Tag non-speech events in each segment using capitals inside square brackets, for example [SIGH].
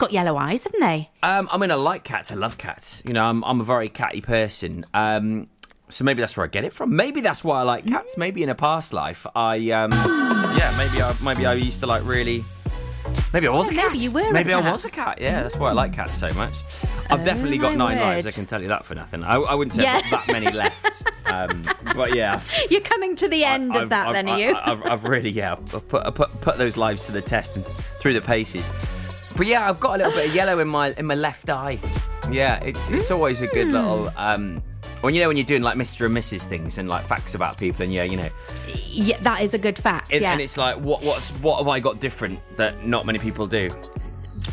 got yellow eyes, haven't they? Um, I mean, I like cats. I love cats. You know, I'm, I'm a very catty person. Um, so maybe that's where I get it from. Maybe that's why I like cats. Maybe in a past life, I um, yeah, maybe I maybe I used to like really. Maybe I was a cat. maybe you were a Maybe I cat. was a cat. Yeah, that's why I like cats so much. I've definitely got Oh, my nine lives. I can tell you that for nothing. I, I wouldn't say Yeah. I've got that many left. Um, but yeah, I've- [LAUGHS] You're coming to the end of that, then, are you? I- I've, I've really, yeah, I've put, I've put put those lives to the test and through the paces. But yeah, I've got a little bit of yellow in my in my left eye. Yeah, it's it's always a good little. Um, when you know when you're doing like Mr. and Mrs. things and like facts about people and yeah, you know, yeah, that is a good fact. and, yeah. and it's like what what's what have I got different that not many people do?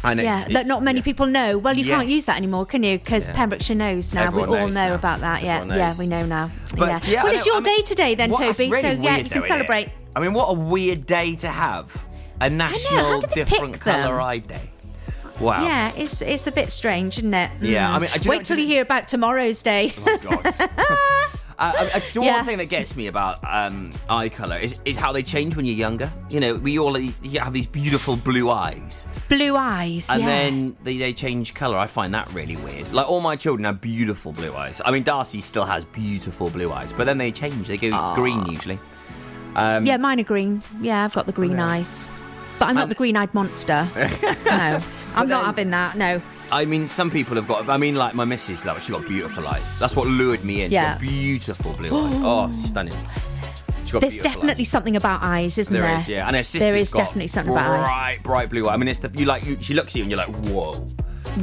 And yeah, it's, that not many yeah. people know. Well, you can't Yes. use that anymore, can you? Because Yeah. Pembrokeshire knows now. Everyone we all knows know now. about that. Yeah, Everyone yeah, knows. we know now. But, yeah. yeah, well, it's know- your I mean, day today, then, what- it's Toby. really so yeah, weird you can though, innit? celebrate. I mean, what a weird day to have a national different colour eye day. Wow. Yeah, it's it's a bit strange, isn't it? Yeah. I mean, do you know- wait till you you- hear about tomorrow's day. Oh, God. Uh, uh, so Yeah. one thing that gets me about um, eye color is, is how they change when you're younger. You know, we all you have these beautiful blue eyes, Blue eyes. and yeah. then they, they change color. I find that really weird. Like all my children have beautiful blue eyes. I mean, Darcy still has beautiful blue eyes, but then they change. They go green usually. Um, yeah, mine are green. Yeah, I've got the green eyes. But I'm not And- the green-eyed monster. [LAUGHS] no, I'm not having that. No. I mean, some people have got. I mean, like my missus, like she got beautiful eyes. That's what lured me in. Yeah. She got beautiful blue eyes. [GASPS] Oh, stunning. She got There's beautiful definitely eyes. something about eyes, isn't There there? is, yeah. And her sister's There is got definitely something bright, about eyes. bright bright blue. eye. I mean, it's the you like. You, she looks at you and you're like, whoa.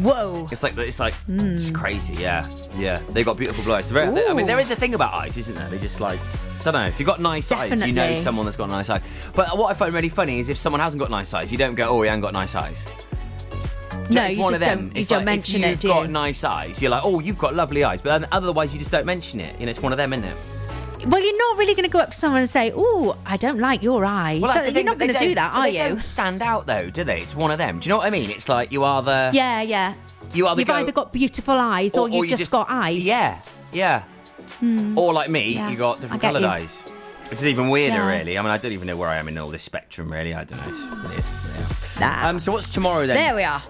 Whoa. It's like it's like it's Hmm. crazy. Yeah, yeah. They've got beautiful blue eyes. Very, I mean, there is a thing about eyes, isn't there? They just like. I don't know. If you've got nice eyes, you know someone that's got nice eyes. But what I find really funny is if someone hasn't got nice eyes, you don't go, "Oh, he hasn't got nice eyes." No, it's you one just of them. don't. You don't mention if it, you've do got you? nice eyes, you're like, "Oh, you've got lovely eyes," but otherwise you just don't mention it. You know, it's one of them, isn't it? Well, you're not really going to go up to someone and say, "Oh, I don't like your eyes." Well, So the you're thing, not going to do that, are they you? don't stand out though, do they? It's one of them. Do you know what I mean? It's like you either Yeah, yeah. you either You've go, either got beautiful eyes or, you've you just, got eyes. Yeah, yeah. Or like me, Yeah, you got different coloured you. eyes, which is even weirder, Yeah. really. I mean, I don't even know where I am in all this spectrum, really. I don't know. It's weird. Yeah. Nah. Um, so what's tomorrow then? There we are.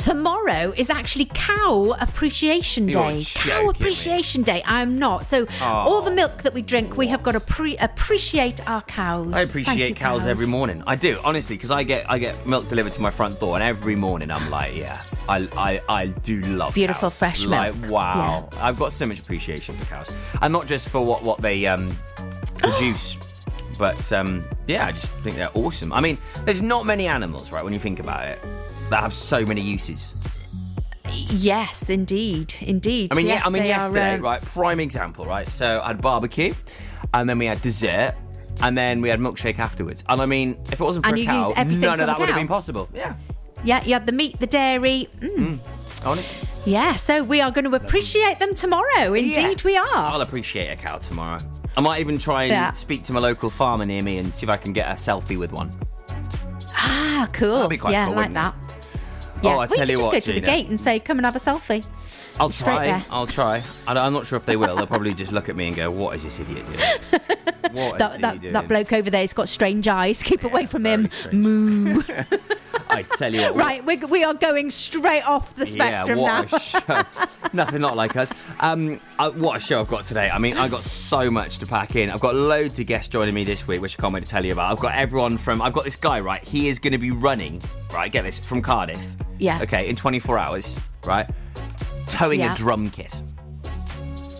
Tomorrow is actually Cow Appreciation Day. Cow me. Appreciation Day. I'm not. So all the milk that we drink, we have got to pre- appreciate our cows. I appreciate you, cows, every morning. I do, honestly, because I get I get milk delivered to my front door, and every morning I'm like, yeah, I I, I do love Beautiful cows. fresh like, milk. Wow, I've got so much appreciation for cows, and not just for what what they um, [GASPS] produce. But um, yeah, I just think they're awesome. I mean, there's not many animals, right? When you think about it, that have so many uses. Yes, indeed, indeed. I mean, yes, yeah, I mean, they are, yesterday, um, right? Prime example, right? So I had barbecue, and then we had dessert, and then we had milkshake afterwards. And I mean, if it wasn't for And a cow, none of that would have been possible. Yeah, Yeah, you had the meat, the dairy. Mm. honestly. Yeah, so we are going to appreciate them tomorrow. Indeed, Yeah. we are. I'll appreciate a cow tomorrow. I might even try and Yeah. speak to my local farmer near me and see if I can get a selfie with one. Ah, cool. That'd be quite yeah, cool, like that. Oh, Oh, yeah. I well, tell you just what, go to the gate and say, "Come and have a selfie." I'll Straight try. there. I'll try. I- I'm not sure if they will. They'll probably just look at me and go, "What is this idiot doing? [LAUGHS] What is That, he that, doing?" that bloke over there has got strange eyes. Keep away from him. strange. Moo. [LAUGHS] I tell you what. right, we, we are going straight off the spectrum yeah, now. what a show. [LAUGHS] Nothing not like us. Um, uh, what a show I've got today. I mean, I've got so much to pack in. I've got loads of guests joining me this week, which I can't wait to tell you about. I've got everyone from. I've got this guy right. He is going to be running. Right, get this from Cardiff. Yeah. Okay, in 24 hours. Right, towing Yeah. a drum kit.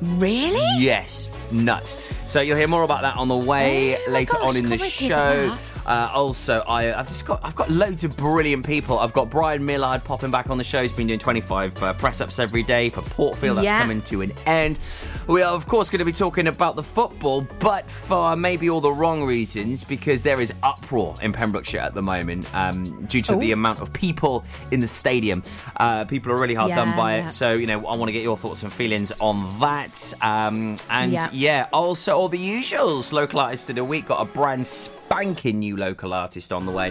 Really? Yes, nuts. So you'll hear more about that on the way Oh later gosh, on in the can't wait to hear show. Uh, also, I, I've just got I've got loads of brilliant people. I've got Brian Millard popping back on the show. He's been doing 25 uh, press ups every day for Portfield. That's Yeah. coming to an end. We are of course going to be talking about the football, but for maybe all the wrong reasons because there is uproar in Pembrokeshire at the moment um, due to the Oh. amount of people in the stadium. Uh, people are really hard done by Yeah. it. So you know, I want to get your thoughts and feelings on that. Um, and Yeah. yeah, also all the usuals. Local artists of the week got a brand spanking new new local artist on the way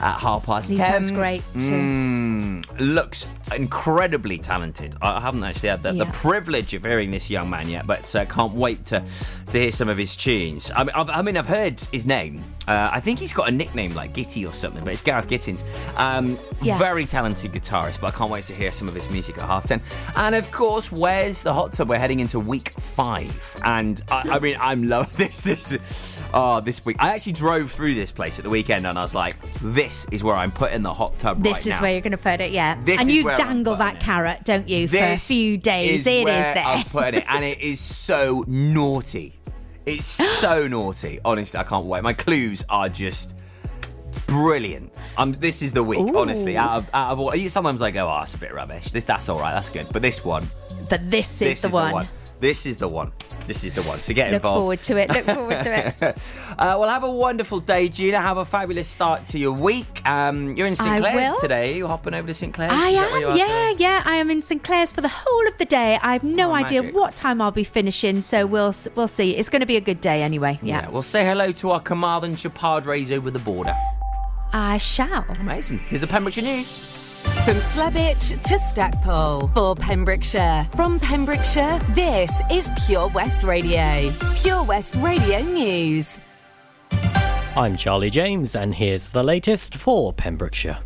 at half past he ten. sounds great too. Mm, looks incredibly talented. I haven't actually had the, the privilege of hearing this young man yet, but uh, can't wait to to hear some of his tunes. I mean, I've, I mean, I've heard his name. Uh, I think he's got a nickname like Gitty or something, but it's Gareth Gittins. Um, Yeah. Very talented guitarist, but I can't wait to hear some of his music at half ten. And of course, where's the hot tub? We're heading into week five, and I, I mean, I'm love [LAUGHS] this. This, oh, this week. I actually drove through this place at the weekend, and I was like, this is where I'm putting the hot tub. This right is now. where you're going to put it, yeah. This and is you where I'm dangle that it. carrot, don't you, for a few days? Is It is where there. I'm putting it, and it is so naughty. It's so [GASPS] naughty. Honestly, I can't wait. My clues are just brilliant. Um, this is the week, Ooh. honestly. Out of out of all, sometimes I go, oh, it's a bit rubbish. This that's all right, that's good. But this one, but this is this the is one. the one. This is the one. This is the one. So get Look involved. Look forward to it. Look forward to it. [LAUGHS] Uh, well, have a wonderful day, Gina. Have a fabulous start to your week. Um, you're in St Clears today. You're hopping over to St Clears. I Is that where you am, yeah, today? yeah. I am in St Clears for the whole of the day. I have no Oh, idea magic. what time I'll be finishing, so we'll we'll see. It's going to be a good day anyway. Yeah, Yeah. Well, say hello to our Carmarthenshire Padres over the border. I shall. Amazing. Here's the Pembrokeshire News. From Slebech to Stackpole for Pembrokeshire. From Pembrokeshire, this is Pure West Radio. Pure West Radio News. I'm Charlie James, and here's the latest for Pembrokeshire.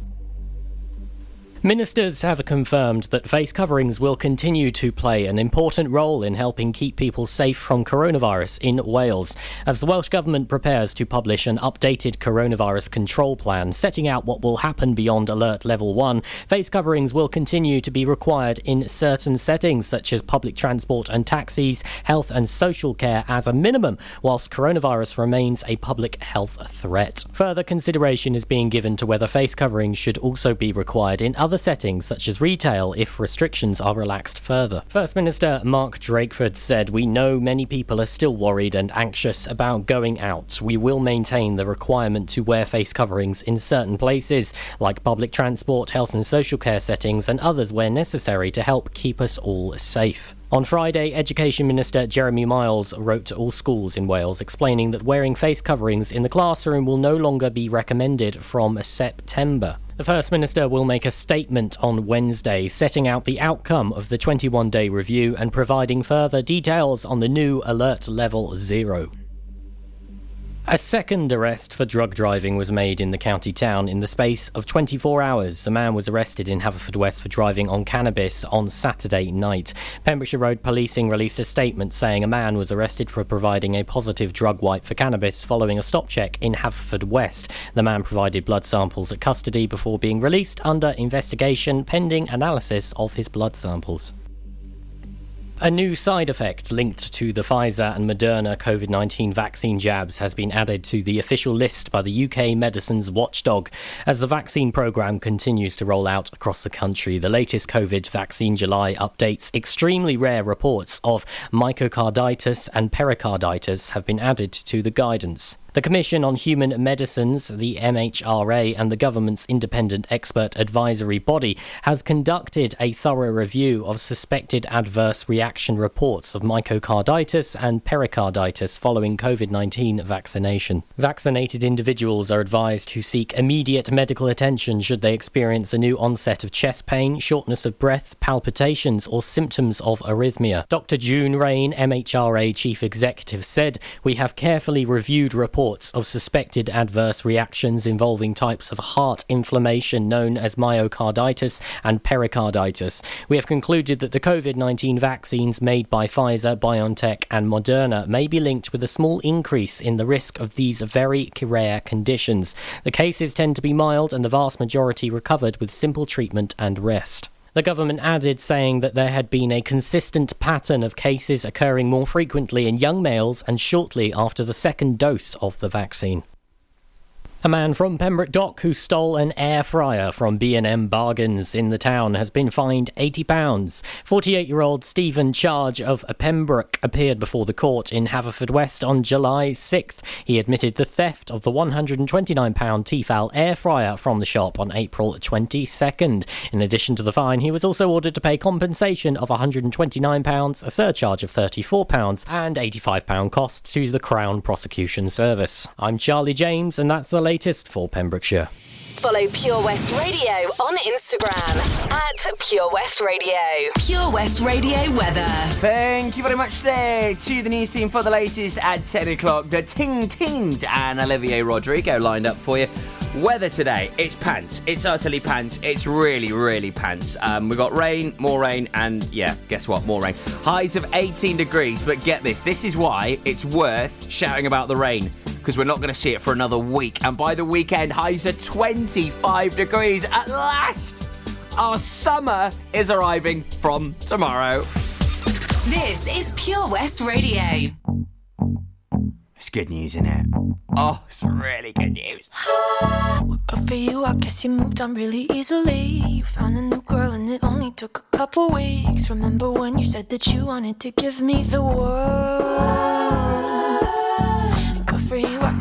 Ministers have confirmed that face coverings will continue to play an important role in helping keep people safe from coronavirus in Wales, as the Welsh Government prepares to publish an updated coronavirus control plan setting out what will happen beyond Alert Level 1. Face coverings will continue to be required in certain settings, such as public transport and taxis, health and social care as a minimum, whilst coronavirus remains a public health threat. Further consideration is being given to whether face coverings should also be required in other settings, such as retail, if restrictions are relaxed further. First Minister Mark Drakeford said, We know many people are still worried and anxious about going out. We will maintain the requirement to wear face coverings in certain places, like public transport, health and social care settings, and others where necessary to help keep us all safe. On Friday, Education Minister Jeremy Miles wrote to all schools in Wales explaining that wearing face coverings in the classroom will no longer be recommended from September. The First Minister will make a statement on Wednesday setting out the outcome of the 21 day review and providing further details on the new Alert Level Zero. A second arrest for drug driving was made in the county town in the space of 24 hours. A man was arrested in Haverfordwest for driving on cannabis on Saturday night. Pembrokeshire Road Policing released a statement saying a man was arrested for providing a positive drug wipe for cannabis following a stop check in Haverfordwest. The man provided blood samples at custody before being released under investigation pending analysis of his blood samples. A new side effect linked to the Pfizer and Moderna COVID 19 vaccine jabs has been added to the official list by the UK Medicines Watchdog as the vaccine programme continues to roll out across the country. The latest COVID vaccine July updates extremely rare reports of myocarditis and pericarditis have been added to the guidance. The Commission on Human Medicines, the MHRA, and the government's independent expert advisory body has conducted a thorough review of suspected adverse reaction reports of myocarditis and pericarditis following COVID 19 vaccination. Vaccinated individuals are advised to seek immediate medical attention should they experience a new onset of chest pain, shortness of breath, palpitations, or symptoms of arrhythmia. Dr. June Raine, MHRA Chief Executive, said, We have carefully reviewed reports of suspected adverse reactions involving types of heart inflammation known as myocarditis and pericarditis. We have concluded that the COVID 19 vaccines made by Pfizer, BioNTech, and Moderna may be linked with a small increase in the risk of these very rare conditions. The cases tend to be mild, and the vast majority recovered with simple treatment and rest. The government added, saying that there had been a consistent pattern of cases occurring more frequently in young males and shortly after the second dose of the vaccine. A man from Pembroke Dock who stole an air fryer from B&M Bargains in the town has been fined £80. 48-year-old Stephen Charge of Pembroke appeared before the court in Haverfordwest on July 6th. He admitted the theft of the £129 Tefal air fryer from the shop on April 22nd. In addition to the fine, he was also ordered to pay compensation of £129, a surcharge of £34 and £85 costs to the Crown Prosecution Service. I'm Charlie James and that's the latest for Pembrokeshire. Follow Pure West Radio on Instagram at Pure West Radio. Pure West Radio weather. Thank you very much there to the news team for the latest at 10 o'clock. The Ting Tings and Olivia Rodrigo lined up for you. Weather today, it's pants. It's utterly pants. It's really, really pants. Um, we've got rain, more rain, and yeah, guess what? More rain. Highs of 18 degrees, but get this this is why it's worth shouting about the rain because we're not going to see it for another week. And by the weekend, highs are 25 degrees at last. Our summer is arriving from tomorrow. This is Pure West Radio. It's good news, isn't it? Oh, it's really good news. Good for you, I guess you moved on really easily. You found a new girl and it only took a couple weeks. Remember when you said that you wanted to give me the world?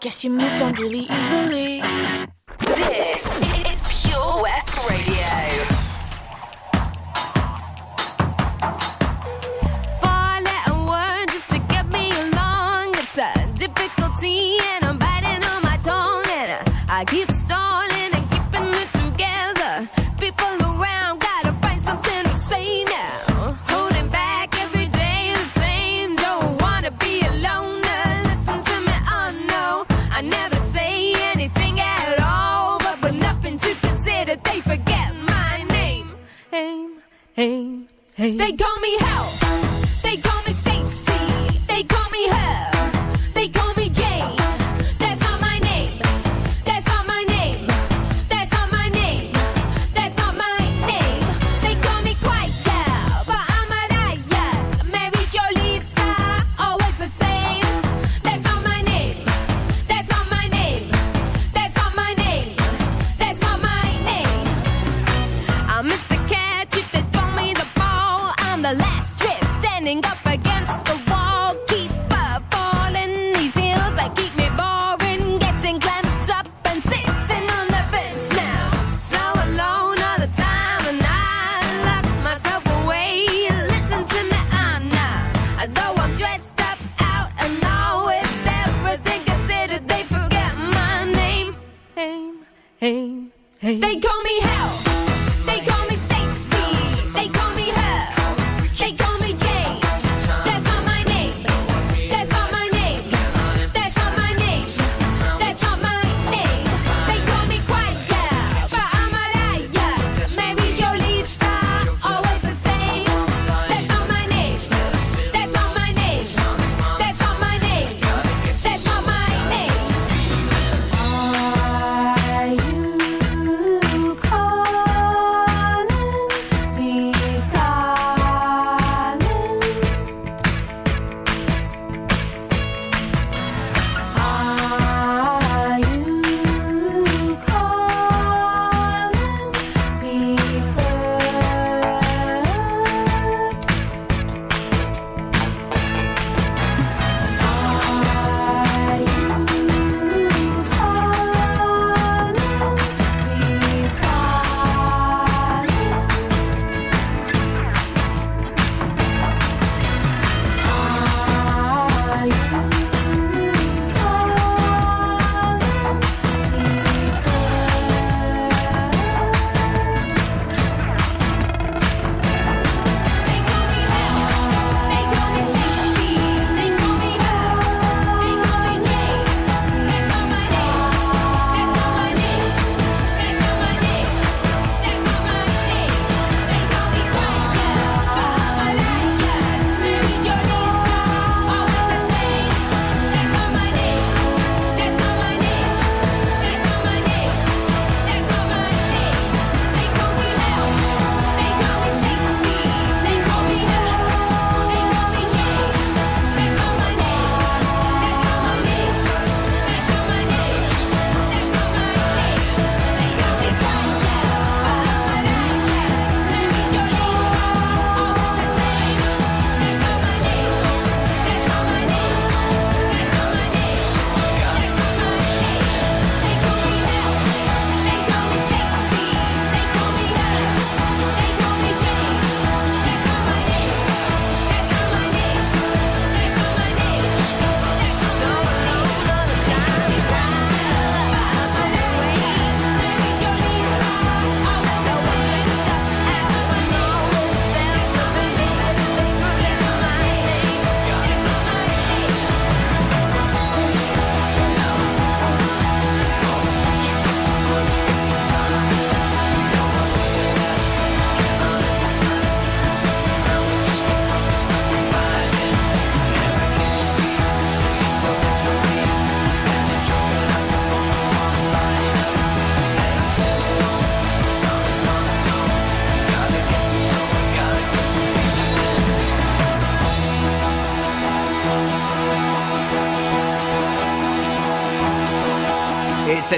guess you moved on really easily. They call me help. They call me hell.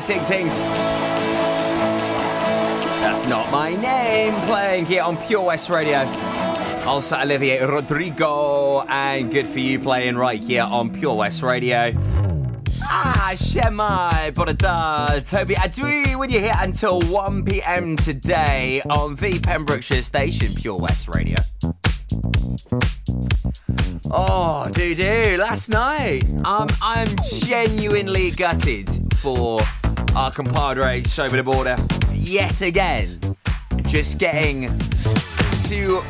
Ting Tings. That's not my name playing here on Pure West Radio. Also, Olivia Rodrigo and Good For You playing right here on Pure West Radio. Ah, Shemai, Bodada, Toby Adui with you here until 1 pm today on the Pembrokeshire station, Pure West Radio. Oh, doo doo, last night. Um, I'm genuinely gutted for our compadres over the border yet again. Just getting to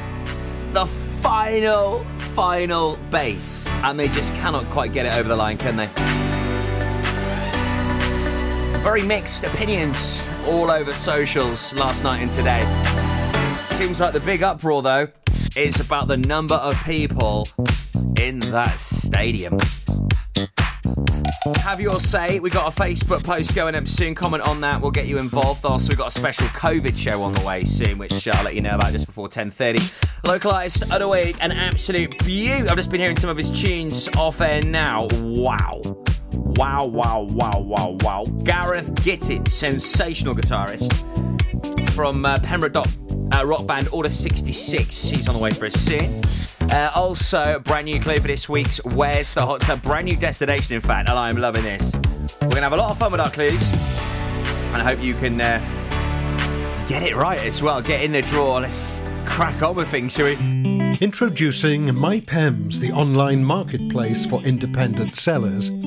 the final, final base, and they just cannot quite get it over the line, can they? Very mixed opinions all over socials last night and today. Seems like the big uproar, though, is about the number of people in that stadium. Have your say. We got a Facebook post going up soon. Comment on that. We'll get you involved. Also, we got a special COVID show on the way soon, which I'll let you know about just before 10:30. Localized other week, an absolute beaut. I've just been hearing some of his tunes off air now. Wow. Wow, wow, wow, wow, wow. Gareth Gittins, sensational guitarist from uh, Pembroke Dock uh, rock band Order 66. He's on the way for a soon. Uh, also, brand new clue for this week's Where's the Hot Tub? Brand new destination, in fact, and I'm loving this. We're going to have a lot of fun with our clues, and I hope you can uh, get it right as well. Get in the draw. Let's crack on with things, shall we? Introducing MyPems, the online marketplace for independent sellers.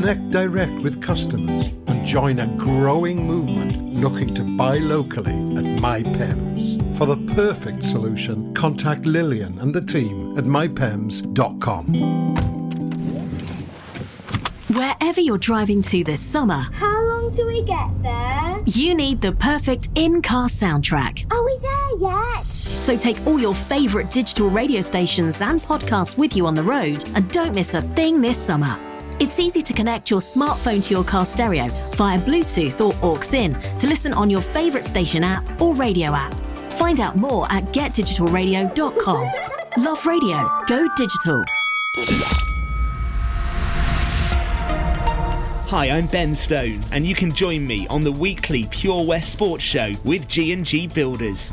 connect direct with customers and join a growing movement looking to buy locally at MyPems. For the perfect solution, contact Lillian and the team at mypems.com. Wherever you're driving to this summer, How long till we get there? you need the perfect in car soundtrack. Are we there yet? So take all your favourite digital radio stations and podcasts with you on the road and don't miss a thing this summer. It's easy to connect your smartphone to your car stereo via Bluetooth or aux in to listen on your favourite station app or radio app. Find out more at getdigitalradio.com. Love radio. Go digital. Hi, I'm Ben Stone, and you can join me on the weekly Pure West Sports Show with G&G Builders.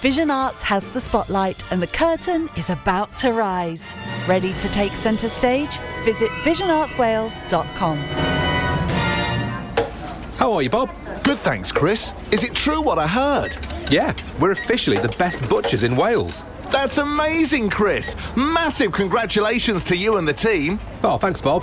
Vision Arts has the spotlight and the curtain is about to rise. Ready to take centre stage? Visit visionartswales.com. How are you, Bob? Good, thanks, Chris. Is it true what I heard? Yeah, we're officially the best butchers in Wales. That's amazing, Chris. Massive congratulations to you and the team. Oh, thanks, Bob.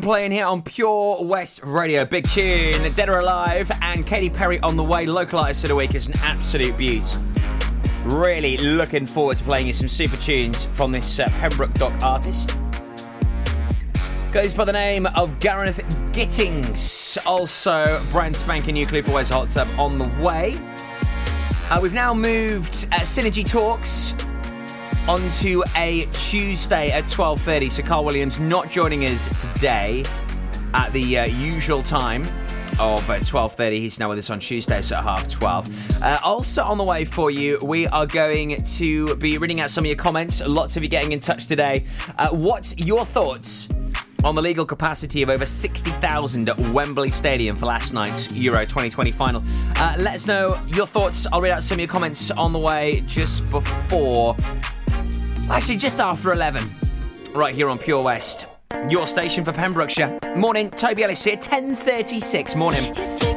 Playing here on Pure West Radio. Big tune, Dead or Alive, and Katy Perry on the way. Local Artist of the Week is an absolute beaut. Really looking forward to playing you some super tunes from this uh, Pembroke Dock artist. Goes by the name of Gareth Gittings. Also, brand spanking new Clue for Hot Tub on the way. Uh, we've now moved uh, Synergy Talks onto a Tuesday at 12.30. So Carl Williams not joining us today at the uh, usual time of uh, 12.30. He's now with us on Tuesdays at half 12. Uh, also on the way for you, we are going to be reading out some of your comments. Lots of you getting in touch today. Uh, what's your thoughts on the legal capacity of over 60,000 at Wembley Stadium for last night's Euro 2020 final. Uh, let us know your thoughts. I'll read out some of your comments on the way just before, actually, just after 11, right here on Pure West. Your station for Pembrokeshire. Morning, Toby Ellis here, 10.36. Morning.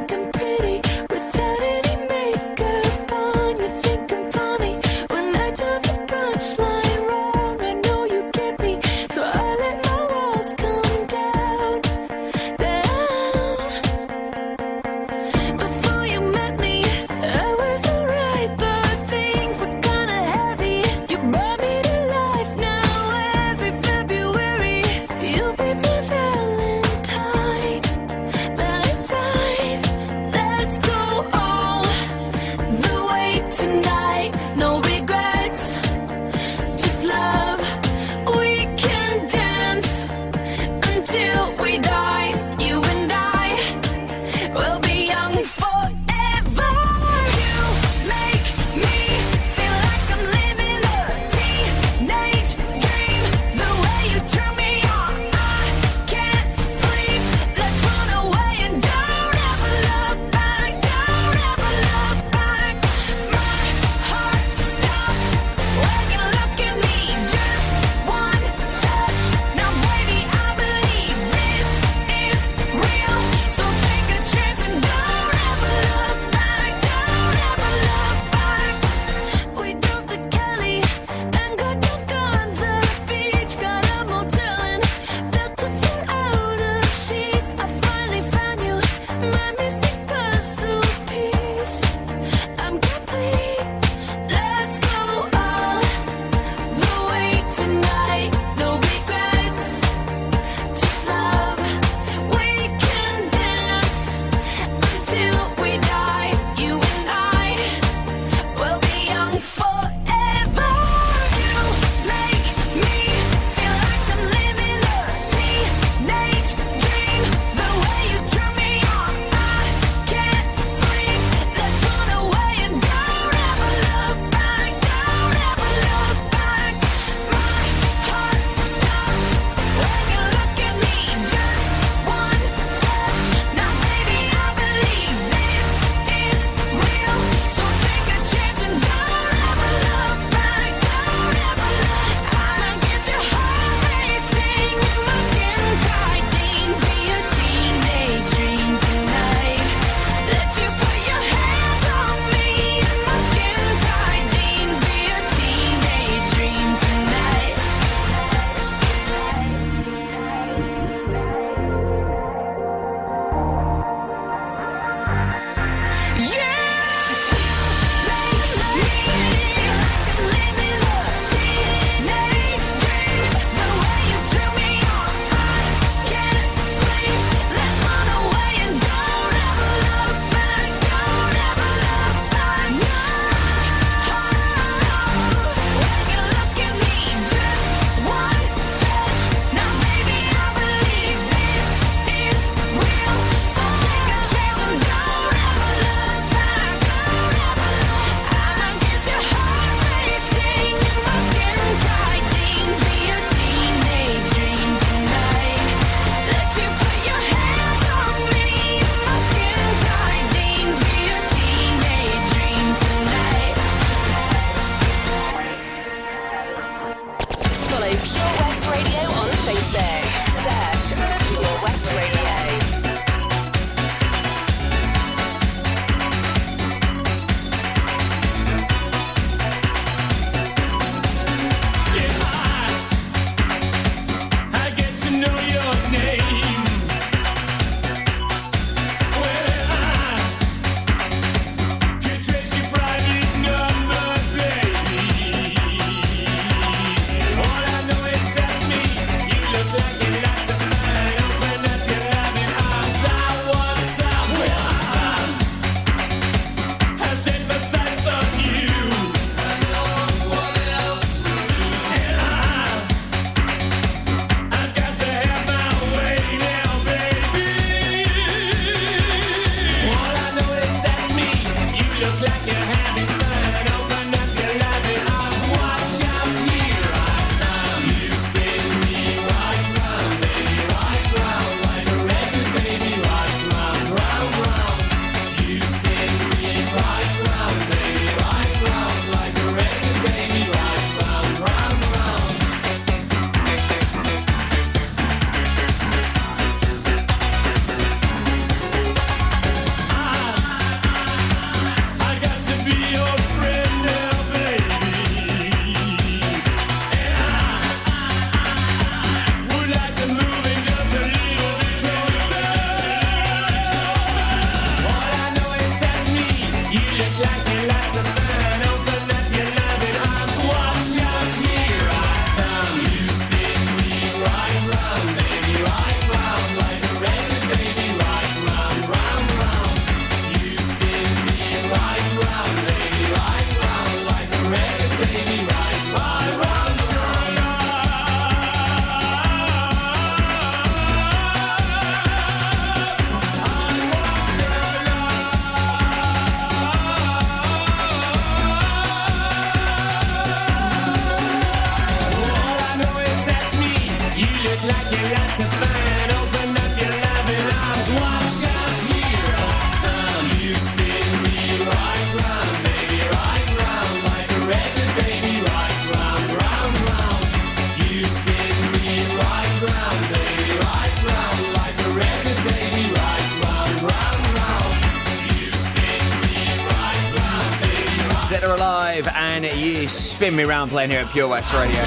Spin me round playing here at Pure West Radio.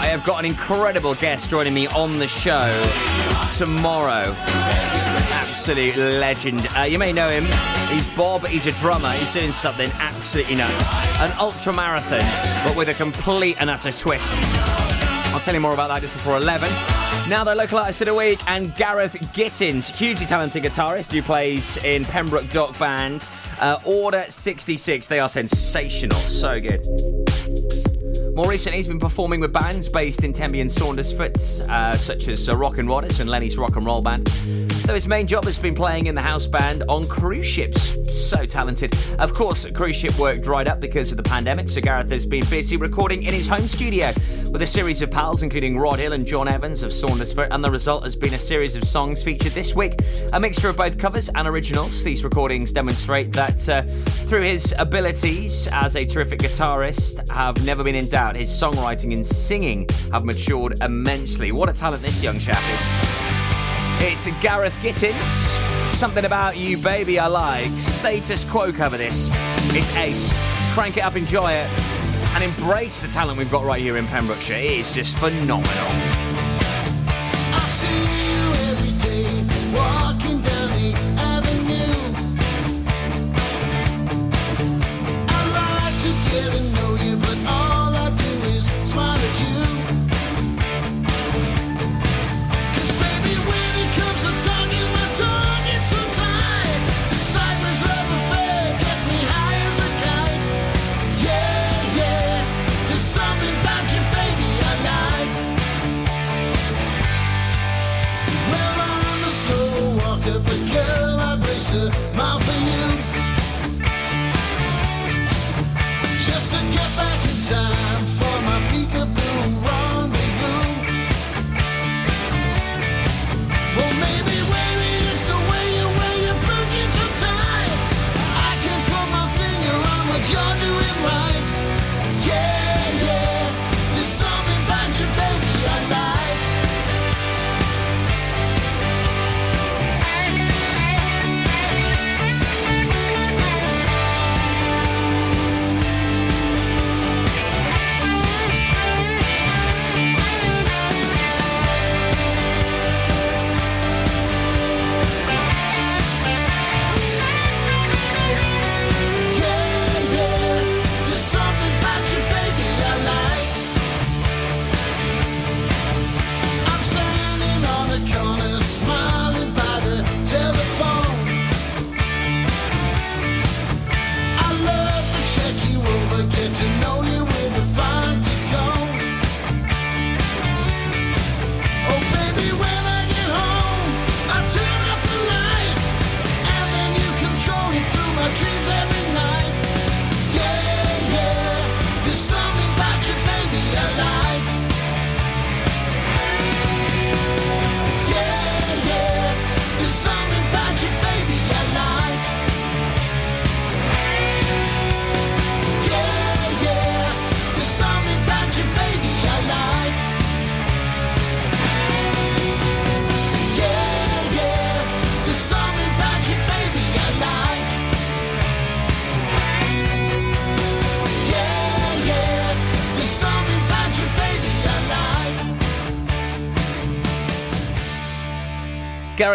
I have got an incredible guest joining me on the show tomorrow. Absolute legend. Uh, you may know him. He's Bob. He's a drummer. He's doing something absolutely nuts. An ultra marathon, but with a complete and utter twist. I'll tell you more about that just before 11. Now, the local artist of the week and Gareth Gittins, hugely talented guitarist who plays in Pembroke Dock Band. Uh, Order 66. They are sensational. So good. More recently, he's been performing with bands based in Tenby and Saundersfoot, uh, such as uh, Rock and Rodders and Lenny's Rock and Roll Band. Though his main job has been playing in the house band on cruise ships. So talented. Of course, cruise ship work dried up because of the pandemic, so Gareth has been busy recording in his home studio with a series of pals, including Rod Hill and John Evans of Saundersfoot, and the result has been a series of songs featured this week. A mixture of both covers and originals. These recordings demonstrate that uh, through his abilities as a terrific guitarist have never been in doubt. His songwriting and singing have matured immensely. What a talent this young chap is. It's Gareth Gittins. Something about you, baby, I like. Status quo cover this. It's ace. Crank it up, enjoy it, and embrace the talent we've got right here in Pembrokeshire. It is just phenomenal.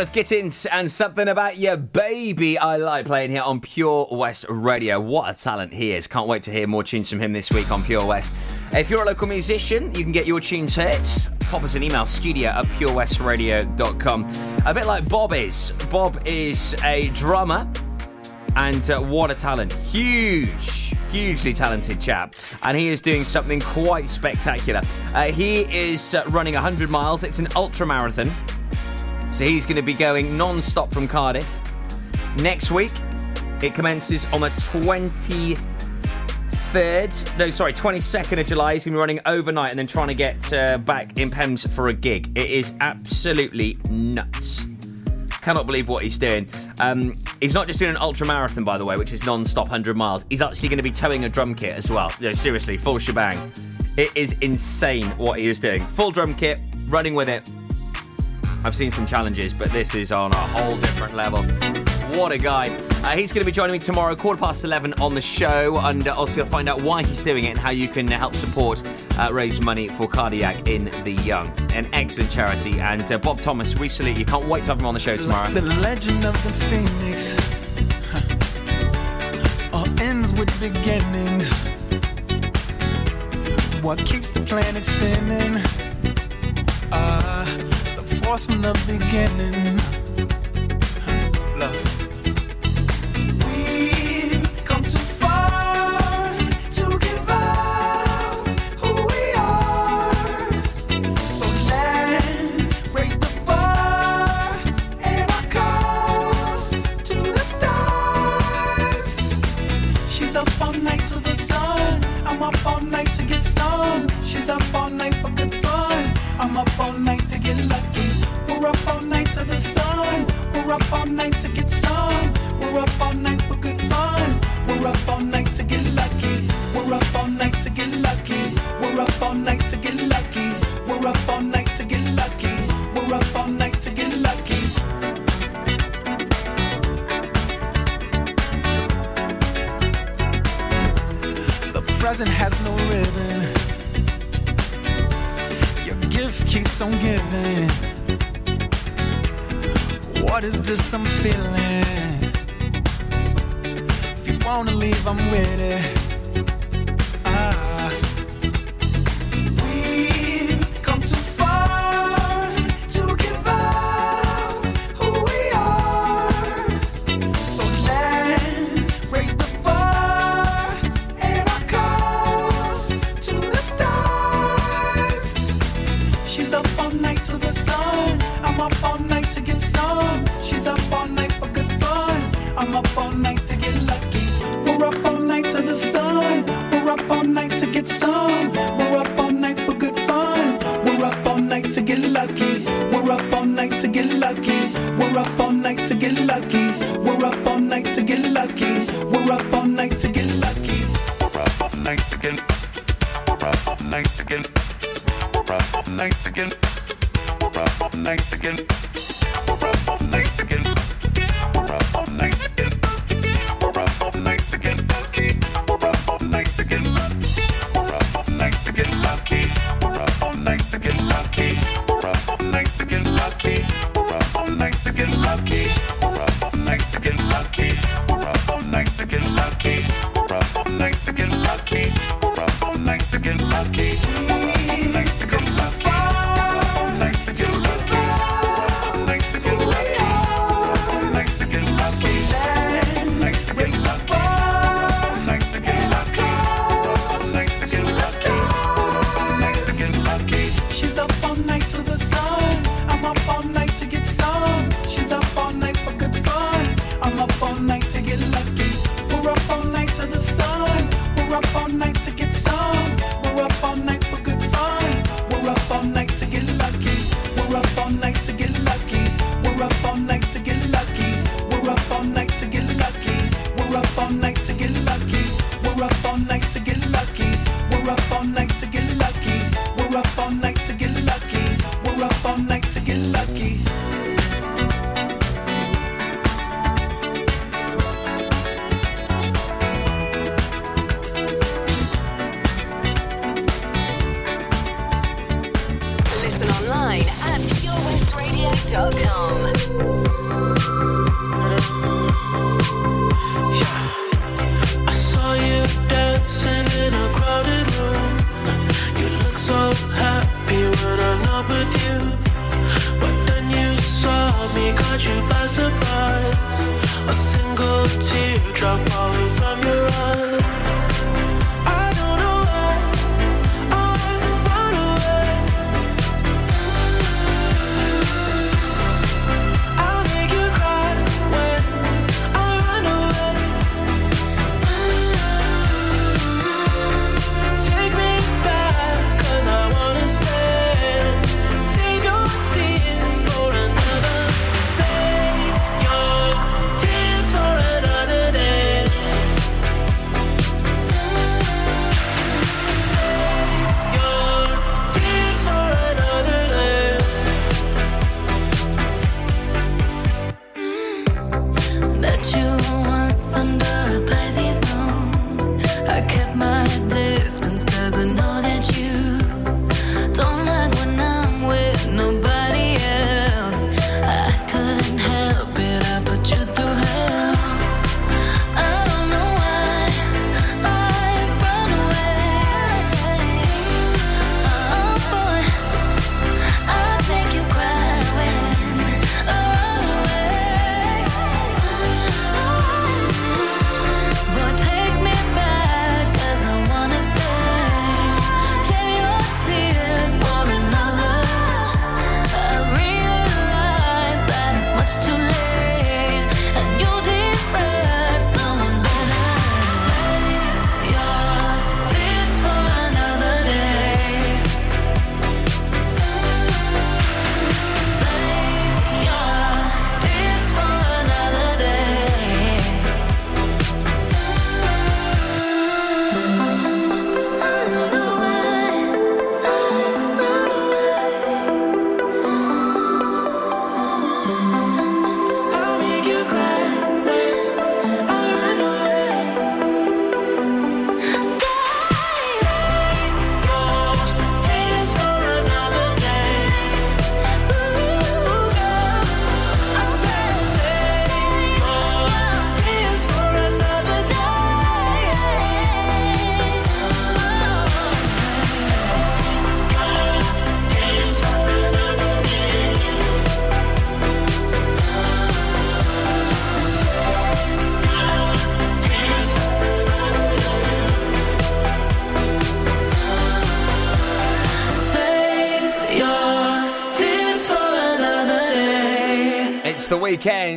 Gareth Gittins and something about your baby I like playing here on Pure West Radio. What a talent he is. Can't wait to hear more tunes from him this week on Pure West. If you're a local musician, you can get your tunes heard. Pop us an email, studio at purewestradio.com. A bit like Bob is. Bob is a drummer and uh, what a talent. Huge, hugely talented chap. And he is doing something quite spectacular. Uh, he is uh, running 100 miles. It's an ultra marathon. So he's going to be going non stop from Cardiff. Next week, it commences on the 23rd, no, sorry, 22nd of July. He's going to be running overnight and then trying to get uh, back in Pems for a gig. It is absolutely nuts. Cannot believe what he's doing. Um, he's not just doing an ultra marathon, by the way, which is non stop 100 miles. He's actually going to be towing a drum kit as well. No, seriously, full shebang. It is insane what he is doing. Full drum kit, running with it. I've seen some challenges, but this is on a whole different level. What a guy. Uh, he's going to be joining me tomorrow, quarter past 11 on the show, and uh, also find out why he's doing it and how you can uh, help support uh, raise money for Cardiac in the Young. An excellent charity. And uh, Bob Thomas, we salute you. Can't wait to have him on the show tomorrow. The legend of the Phoenix all ends with beginnings. What keeps the planet spinning? Uh, from the beginning. Love. up all night to get Just I'm feeling. If you wanna leave, I'm with it.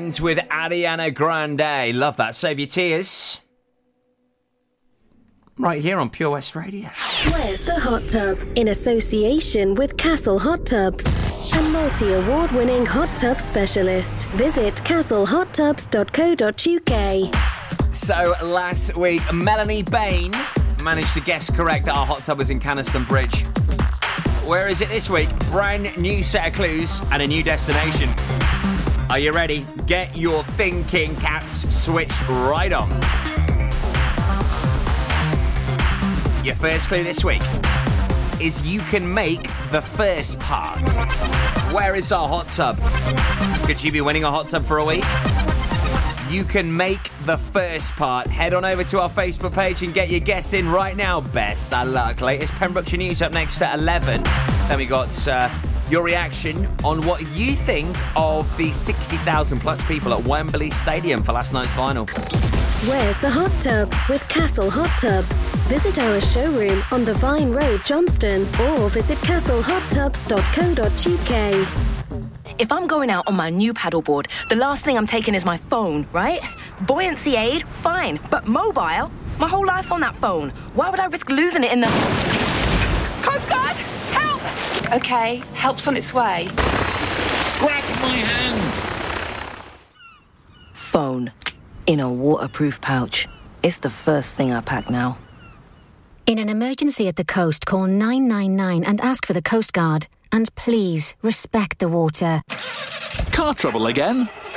With Ariana Grande. Love that. Save your tears. Right here on Pure West Radio. Where's the hot tub? In association with Castle Hot Tubs, a multi award winning hot tub specialist. Visit castlehottubs.co.uk. So last week, Melanie Bain managed to guess correct that our hot tub was in Canaston Bridge. Where is it this week? Brand new set of clues and a new destination. Are you ready? Get your thinking caps switched right on. Your first clue this week is you can make the first part. Where is our hot tub? Could you be winning a hot tub for a week? You can make the first part. Head on over to our Facebook page and get your guess in right now. Best of luck. Latest Pembrokeshire News up next at 11. Then we got uh, your reaction on what you think of the 60,000 plus people at Wembley Stadium for last night's final. Where's the hot tub with Castle Hot Tubs? Visit our showroom on the Vine Road, Johnston, or visit castlehottubs.co.uk. If I'm going out on my new paddleboard, the last thing I'm taking is my phone, right? Buoyancy aid, fine. But mobile? My whole life's on that phone. Why would I risk losing it in the. Coast Guard! Help! Okay, help's on its way. Grab my hand! Phone. In a waterproof pouch. It's the first thing I pack now. In an emergency at the coast, call 999 and ask for the Coast Guard. And please respect the water. Car trouble again?